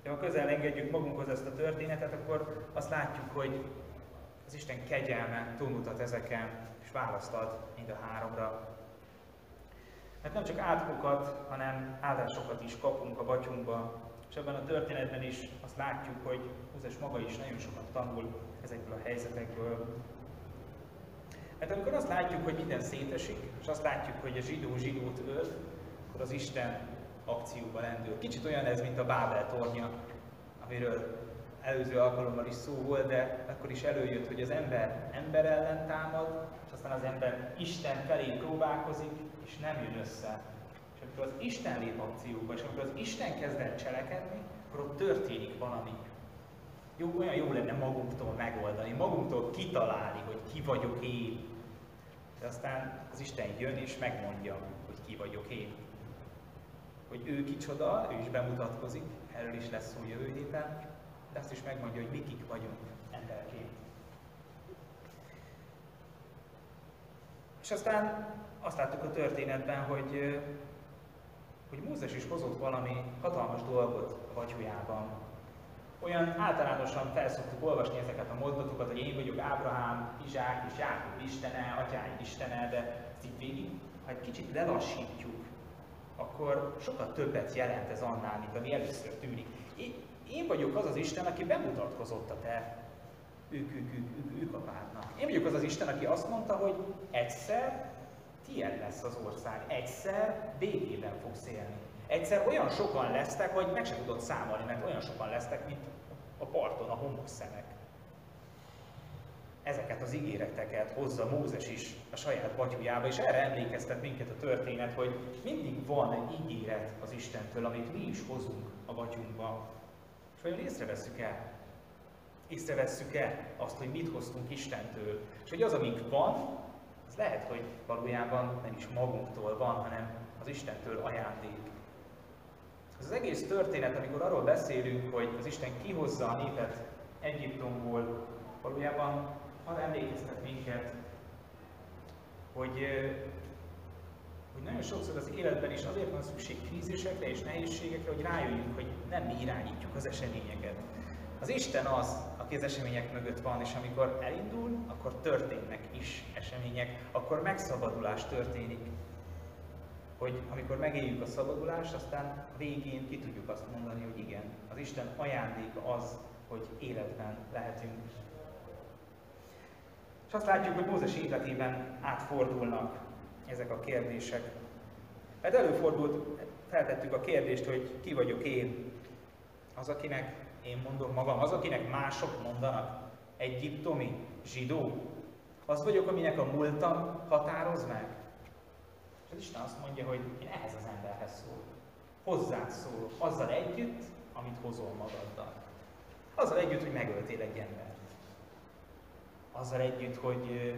Speaker 1: De ha közel engedjük magunkhoz ezt a történetet, akkor azt látjuk, hogy az Isten kegyelme túlmutat ezeken, és választ ad mind a háromra. Mert nem csak átkokat, hanem áldásokat is kapunk a batyunkba, és ebben a történetben is azt látjuk, hogy Mózes maga is nagyon sokat tanul ezekből a helyzetekből. Mert amikor azt látjuk, hogy minden szétesik, és azt látjuk, hogy a zsidó zsidót ölt, akkor az Isten akcióba lendül. Kicsit olyan ez, mint a Bábel tornya, amiről előző alkalommal is szó volt, de akkor is előjött, hogy az ember ember ellen támad, és aztán az ember Isten felé próbálkozik, és nem jön össze. És amikor az Isten lép akcióba, és amikor az Isten kezd el cselekedni, akkor ott történik valami. Jó, olyan jó lenne magunktól megoldani, magunktól kitalálni, hogy ki vagyok én. De aztán az Isten jön és megmondja, hogy ki vagyok én. Hogy ő kicsoda, ő is bemutatkozik, erről is lesz szó jövő héten, de azt is megmondja, hogy mi kik vagyunk emberként. És aztán azt láttuk a történetben, hogy, hogy Mózes is hozott valami hatalmas dolgot a vacsujában. Olyan általánosan felszoktuk olvasni ezeket a mondatokat, hogy én vagyok Ábrahám, Izsák és Jákob istene, atyáim istene, de ezt így végig, ha egy kicsit lelassítjuk, akkor sokkal többet jelent ez annál, mint ami először tűnik. Én, én vagyok az az Isten, aki bemutatkozott a te ők, ők, ők, ők, ők apádnak. Én vagyok az az Isten, aki azt mondta, hogy egyszer tiéd lesz az ország, egyszer békében fogsz élni. Egyszer olyan sokan lesztek, hogy meg sem tudod számolni, mert olyan sokan lesztek, mint a parton a homokszemek. Ezeket az ígéreteket hozza Mózes is a saját batyujába, és erre emlékeztet minket a történet, hogy mindig van egy ígéret az Istentől, amit mi is hozunk a batyunkba. És vajon észrevesszük el? Észrevesszük el azt, hogy mit hoztunk Istentől, és hogy az, amik van, az lehet, hogy valójában nem is magunktól van, hanem az Istentől ajándék. Ez az egész történet, amikor arról beszélünk, hogy az Isten kihozza a népet Egyiptomból, valójában arra emlékeztet minket, hogy, hogy nagyon sokszor az életben is azért van szükség krízisekre és nehézségekre, hogy rájöjjünk, hogy nem mi irányítjuk az eseményeket. Az Isten az, aki az események mögött van, és amikor elindul, akkor történnek is események, akkor megszabadulás történik. Hogy amikor megéljük a szabadulást, aztán végén ki tudjuk azt mondani, hogy igen, az Isten ajándéka az, hogy életben lehetünk. És azt látjuk, hogy Mózes életében átfordulnak ezek a kérdések. Mert előfordult, feltettük a kérdést, hogy ki vagyok én, az, akinek én mondom magam, az, akinek mások mondanak, egyiptomi, zsidó, az vagyok, aminek a múltam határoz meg. És az Isten azt mondja, hogy én ehhez az emberhez szólok. Hozzád szólok, azzal együtt, amit hozol magaddal. Azzal együtt, hogy megöltél egy embert. Azzal együtt, hogy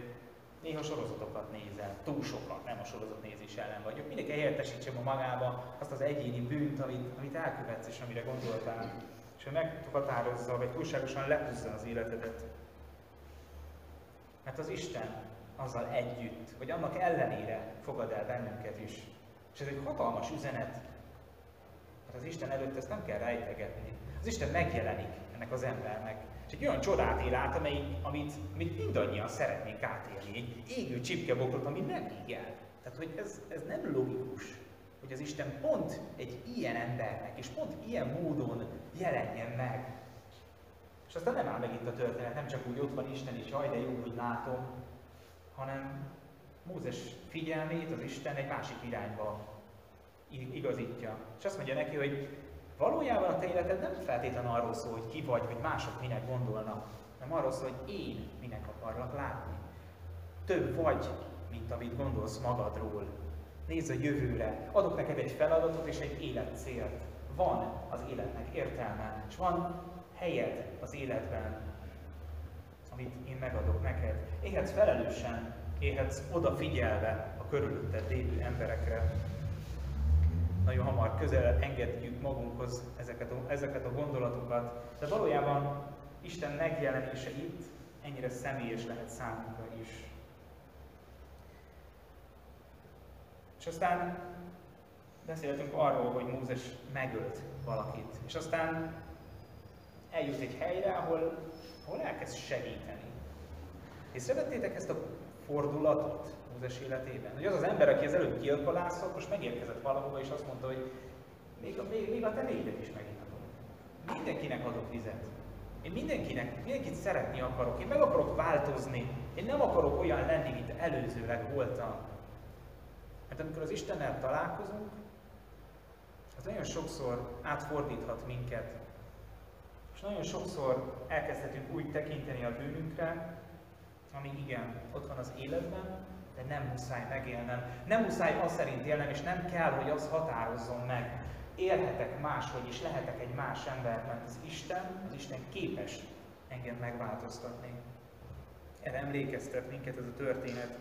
Speaker 1: néha sorozatokat nézel, túl sokat, nem a sorozatnézés ellen vagyok. Mindenki helyettesítsem a magába azt az egyéni bűnt, amit, amit elkövetsz és amire gondoltál és ő meghatározza, vagy túlságosan lehúzza az életedet. Mert az Isten azzal együtt, vagy annak ellenére fogad el bennünket is. És ez egy hatalmas üzenet. Mert az Isten előtt ezt nem kell rejtegetni. Az Isten megjelenik ennek az embernek. És egy olyan csodát él át, amely, amit, amit mindannyian szeretnénk átélni. Egy égő csipkebokrot, ami nem ég. Tehát, hogy ez, ez nem logikus hogy az Isten pont egy ilyen embernek, és pont ilyen módon jelenjen meg. És aztán nem áll meg itt a történet, nem csak úgy ott van Isten, és jaj, de jó, hogy látom, hanem Mózes figyelmét az Isten egy másik irányba igazítja. És azt mondja neki, hogy valójában a te életed nem feltétlenül arról szól, hogy ki vagy, hogy mások minek gondolnak, hanem arról szól, hogy én minek akarlak látni. Több vagy, mint amit gondolsz magadról. Nézz a jövőre, adok neked egy feladatot és egy életcélt. Van az életnek értelme, és van helyed az életben, amit én megadok neked. Élhetsz felelősen, élhetsz odafigyelve a körülötted lévő emberekre. Nagyon hamar közel engedjük magunkhoz ezeket a, ezeket a gondolatokat, de valójában Isten megjelenése itt ennyire személyes lehet számunkra is. És aztán beszéltünk arról, hogy Mózes megölt valakit, és aztán eljut egy helyre, ahol, ahol elkezd segíteni. Észrevettétek ezt a fordulatot Mózes életében? Hogy az az ember, aki az előbb gyilkolászott, most megérkezett valahova, és azt mondta, hogy még a, még, még a tevédet is meginatom. Mindenkinek adok vizet. Én mindenkinek, mindenkit szeretni akarok. Én meg akarok változni. Én nem akarok olyan lenni, mint előzőleg voltam. Mert amikor az Istennel találkozunk, az nagyon sokszor átfordíthat minket. És nagyon sokszor elkezdhetünk úgy tekinteni a bűnünkre, ami igen, ott van az életben, de nem muszáj megélnem. Nem muszáj az szerint élnem, és nem kell, hogy az határozzon meg. Élhetek máshogy, és lehetek egy más ember, mert az Isten, az Isten képes engem megváltoztatni. Erre emlékeztet minket ez a történet,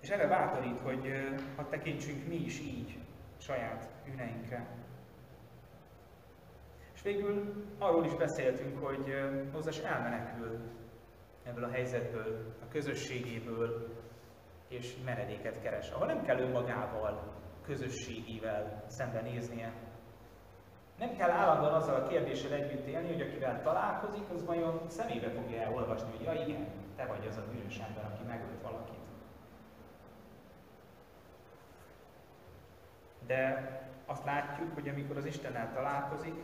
Speaker 1: és erre bátorít, hogy ha tekintsünk mi is így saját bűneinkre. Végül arról is beszéltünk, hogy Mózes elmenekül ebből a helyzetből, a közösségéből, és menedéket keres, ahol nem kell önmagával, közösségével szembenéznie. Nem kell állandóan azzal a kérdéssel együtt élni, hogy akivel találkozik, az vajon szemébe fogja elolvasni, hogy ja igen, te vagy az a bűnös ember, aki megölt valakit. De azt látjuk, hogy amikor az Istennel találkozik,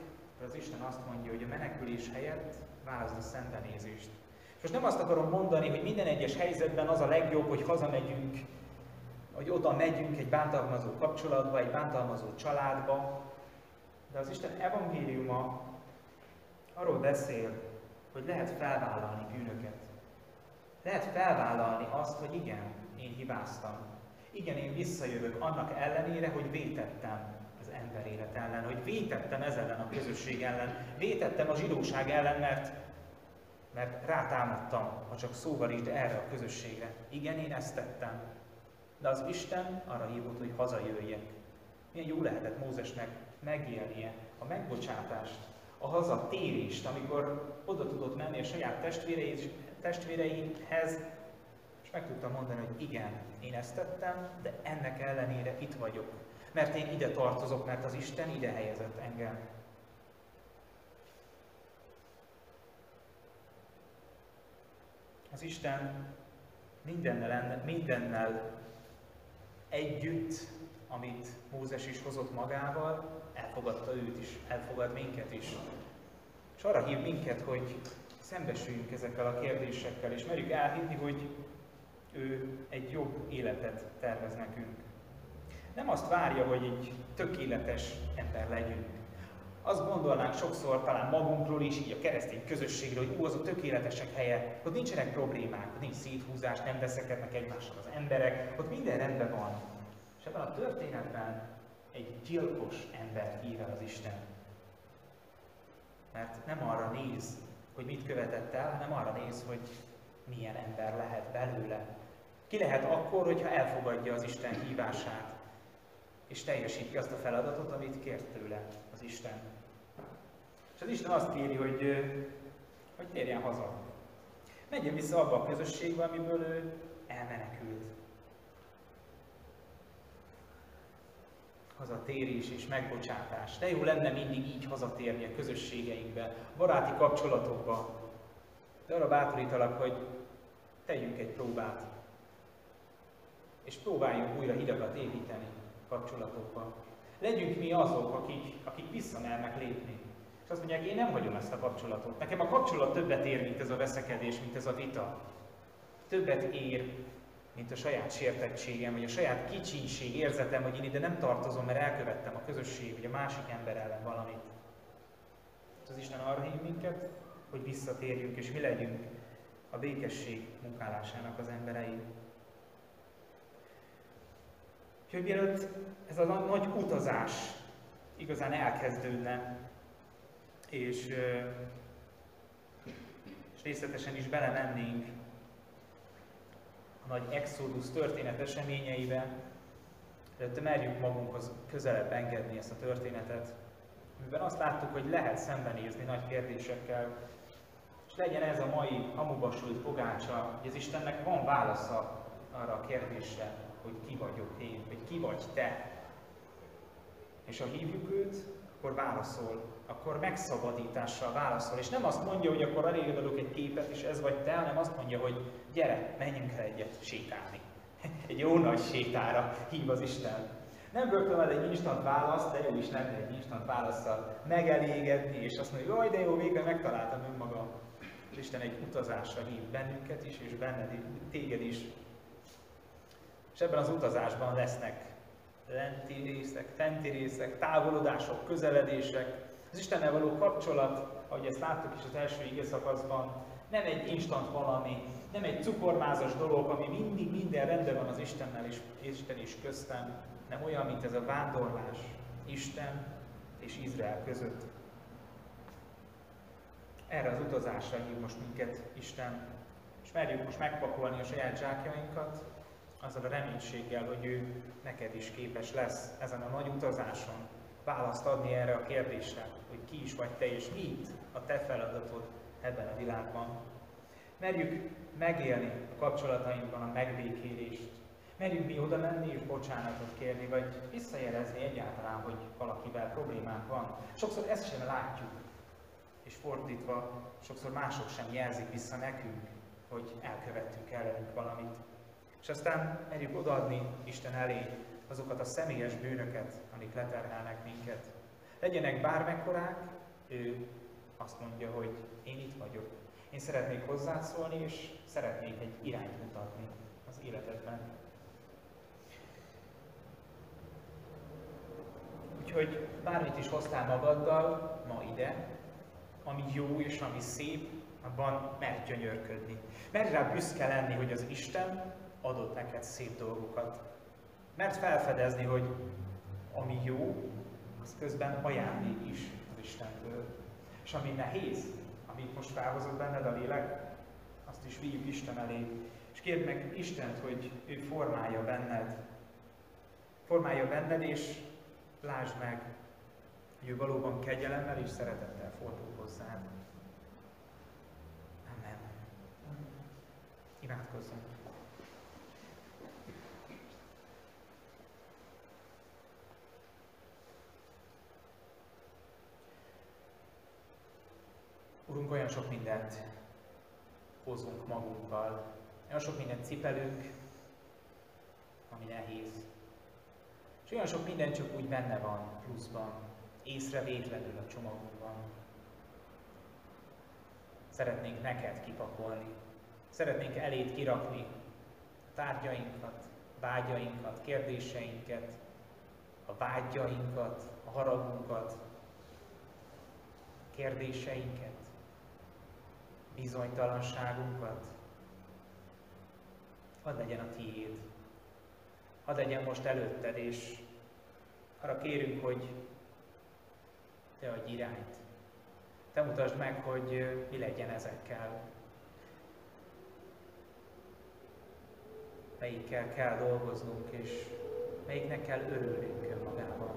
Speaker 1: az Isten azt mondja, hogy a menekülés helyett válaszd a szembenézést. És most nem azt akarom mondani, hogy minden egyes helyzetben az a legjobb, hogy hazamegyünk, hogy oda megyünk egy bántalmazó kapcsolatba, egy bántalmazó családba, de az Isten evangéliuma arról beszél, hogy lehet felvállalni bűnöket. Lehet felvállalni azt, hogy igen, én hibáztam. Igen, én visszajövök annak ellenére, hogy vétettem az ember élet ellen, hogy vétettem ez ellen a közösség ellen, vétettem a zsidóság ellen, mert mert rátámadtam, ha csak szóval is, de erre a közösségre. Igen, én ezt tettem. De az Isten arra hívott, hogy hazajöjjek. Milyen jó lehetett Mózesnek megélnie a megbocsátást, a hazatérést, amikor oda tudott menni a saját testvéreihez, és meg tudtam mondani, hogy igen, én ezt tettem, de ennek ellenére itt vagyok. Mert én ide tartozok, mert az Isten ide helyezett engem. Az Isten mindennel, mindennel együtt, amit Mózes is hozott magával, elfogadta őt is, elfogad minket is. És arra hív minket, hogy szembesüljünk ezekkel a kérdésekkel, és merjük elhinni, hogy ő egy jobb életet tervez nekünk. Nem azt várja, hogy egy tökéletes ember legyünk, azt gondolnánk sokszor talán magunkról is, így a keresztény közösségről, hogy ó, az a tökéletesek helye, ott nincsenek problémák, ott nincs széthúzás, nem veszekednek egymással az emberek, ott minden rendben van. És ebben a történetben egy gyilkos ember hív el az Isten. Mert nem arra néz, hogy mit követett el, hanem arra néz, hogy milyen ember lehet belőle. Ki lehet akkor, hogyha elfogadja az Isten hívását, és teljesíti azt a feladatot, amit kért tőle az Isten. És az Isten azt kéri, hogy, hogy térjen haza. Menjen vissza abba a közösségbe, amiből ő elmenekült. Hazatérés és megbocsátás. De jó lenne mindig így hazatérni a közösségeinkbe, baráti kapcsolatokba. De arra bátorítalak, hogy tegyünk egy próbát. És próbáljunk újra hidakat építeni kapcsolatokban. Legyünk mi azok, akik, akik visszamernek lépni. És azt mondják, én nem hagyom ezt a kapcsolatot. Nekem a kapcsolat többet ér, mint ez a veszekedés, mint ez a vita. Többet ér, mint a saját sértettségem, vagy a saját kicsinség érzetem, hogy én ide nem tartozom, mert elkövettem a közösség, vagy a másik ember ellen valamit. Az Isten arra hív minket, hogy visszatérjünk, és mi legyünk a békesség munkálásának az emberei. Úgyhogy mielőtt ez a nagy utazás igazán elkezdődne, és, és részletesen is belemennénk a nagy Exodus történet eseményeibe, de merjük magunkhoz közelebb engedni ezt a történetet, amiben azt láttuk, hogy lehet szembenézni nagy kérdésekkel, és legyen ez a mai hamuba sült pogácsa, hogy az Istennek van válasza arra a kérdésre, hogy ki vagyok én, vagy ki vagy te. És ha hívjuk őt, akkor válaszol, akkor megszabadítással válaszol. És nem azt mondja, hogy akkor elég adok egy képet, és ez vagy te, hanem azt mondja, hogy gyere, menjünk el egyet sétálni. Egy jó nagy sétára hív az Isten. Nem börtönöd egy instant választ, de jó is lenne egy instant válaszsal megelégedni, és azt mondja, hogy de jó, végre megtaláltam önmagam. És Isten egy utazásra hív bennünket is, és benned, téged is. És ebben az utazásban lesznek lenti részek, fenti részek, távolodások, közeledések. Az Istennel való kapcsolat, ahogy ezt láttuk is az első ige szakaszban, nem egy instant valami, nem egy cukormázas dolog, ami mindig minden rendben van az Istennel és Isten is köztem, nem olyan, mint ez a vándorlás Isten és Izrael között. Erre az utazásra hív most minket Isten, és merjük most megpakolni a saját zsákjainkat, azzal a reménységgel, hogy ő neked is képes lesz ezen a nagy utazáson választ adni erre a kérdésre, hogy ki is vagy te, és mit a te feladatod ebben a világban. Merjük megélni a kapcsolatainkban a megbékélést. Merjünk mi oda menni és bocsánatot kérni, vagy visszajelezni egyáltalán, hogy valakivel problémánk van. Sokszor ezt sem látjuk, és fordítva, sokszor mások sem jelzik vissza nekünk, hogy elkövettünk ellenünk valamit. És aztán merjük odaadni Isten elé azokat a személyes bűnöket, amik leterhelnek minket. Legyenek bármekkorák, ő azt mondja, hogy én itt vagyok. Én szeretnék hozzászólni, és szeretnék egy irányt mutatni az életedben. Úgyhogy bármit is hoztál magaddal ma ide, ami jó és ami szép, abban merj gyönyörködni. Merj rá büszke lenni, hogy az Isten adott neked szép dolgokat. Mert felfedezni, hogy ami jó, az közben ajándék is az Istentől. És ami nehéz, amit most felhozott benned a lélek, azt is vigyük Isten elé. És kérd meg Istent, hogy ő formálja benned. Formálja benned, és lásd meg, hogy ő valóban kegyelemmel és szeretettel fordul hozzád. Amen. Imádkozzunk. Urunk, olyan sok mindent hozunk magunkkal, olyan sok mindent cipelünk, ami nehéz. És olyan sok minden csak úgy benne van pluszban, észrevétlenül a csomagunkban. Szeretnénk neked kipakolni, szeretnénk elét kirakni a tárgyainkat, vágyainkat, kérdéseinket, a vágyainkat, a haragunkat, kérdéseinket bizonytalanságunkat, hadd legyen a tiéd. Hadd legyen most előtted, és arra kérünk, hogy te adj irányt. Te mutasd meg, hogy mi legyen ezekkel. Melyikkel kell dolgoznunk, és melyiknek kell örülnünk önmagában.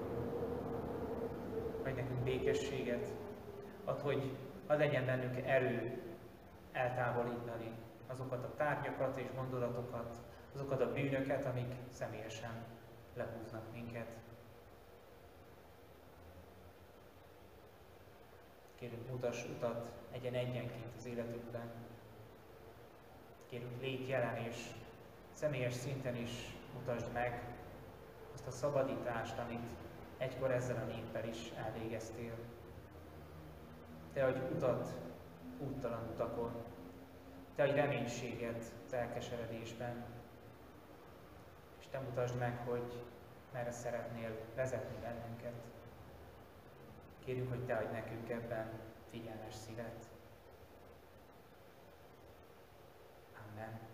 Speaker 1: Vagy nekünk békességet, ad, hogy ad legyen bennünk erő eltávolítani azokat a tárgyakat és gondolatokat, azokat a bűnöket, amik személyesen lehúznak minket. Kérünk, mutass utat egyen egyenként az életünkben. Kérünk, légy jelen és személyes szinten is mutasd meg azt a szabadítást, amit egykor ezzel a néppel is elvégeztél. Te adj utat úttalan utakon. Te adj reménységet az és Te mutasd meg, hogy merre szeretnél vezetni bennünket. Kérjük, hogy Te adj nekünk ebben figyelmes szívet. Amen.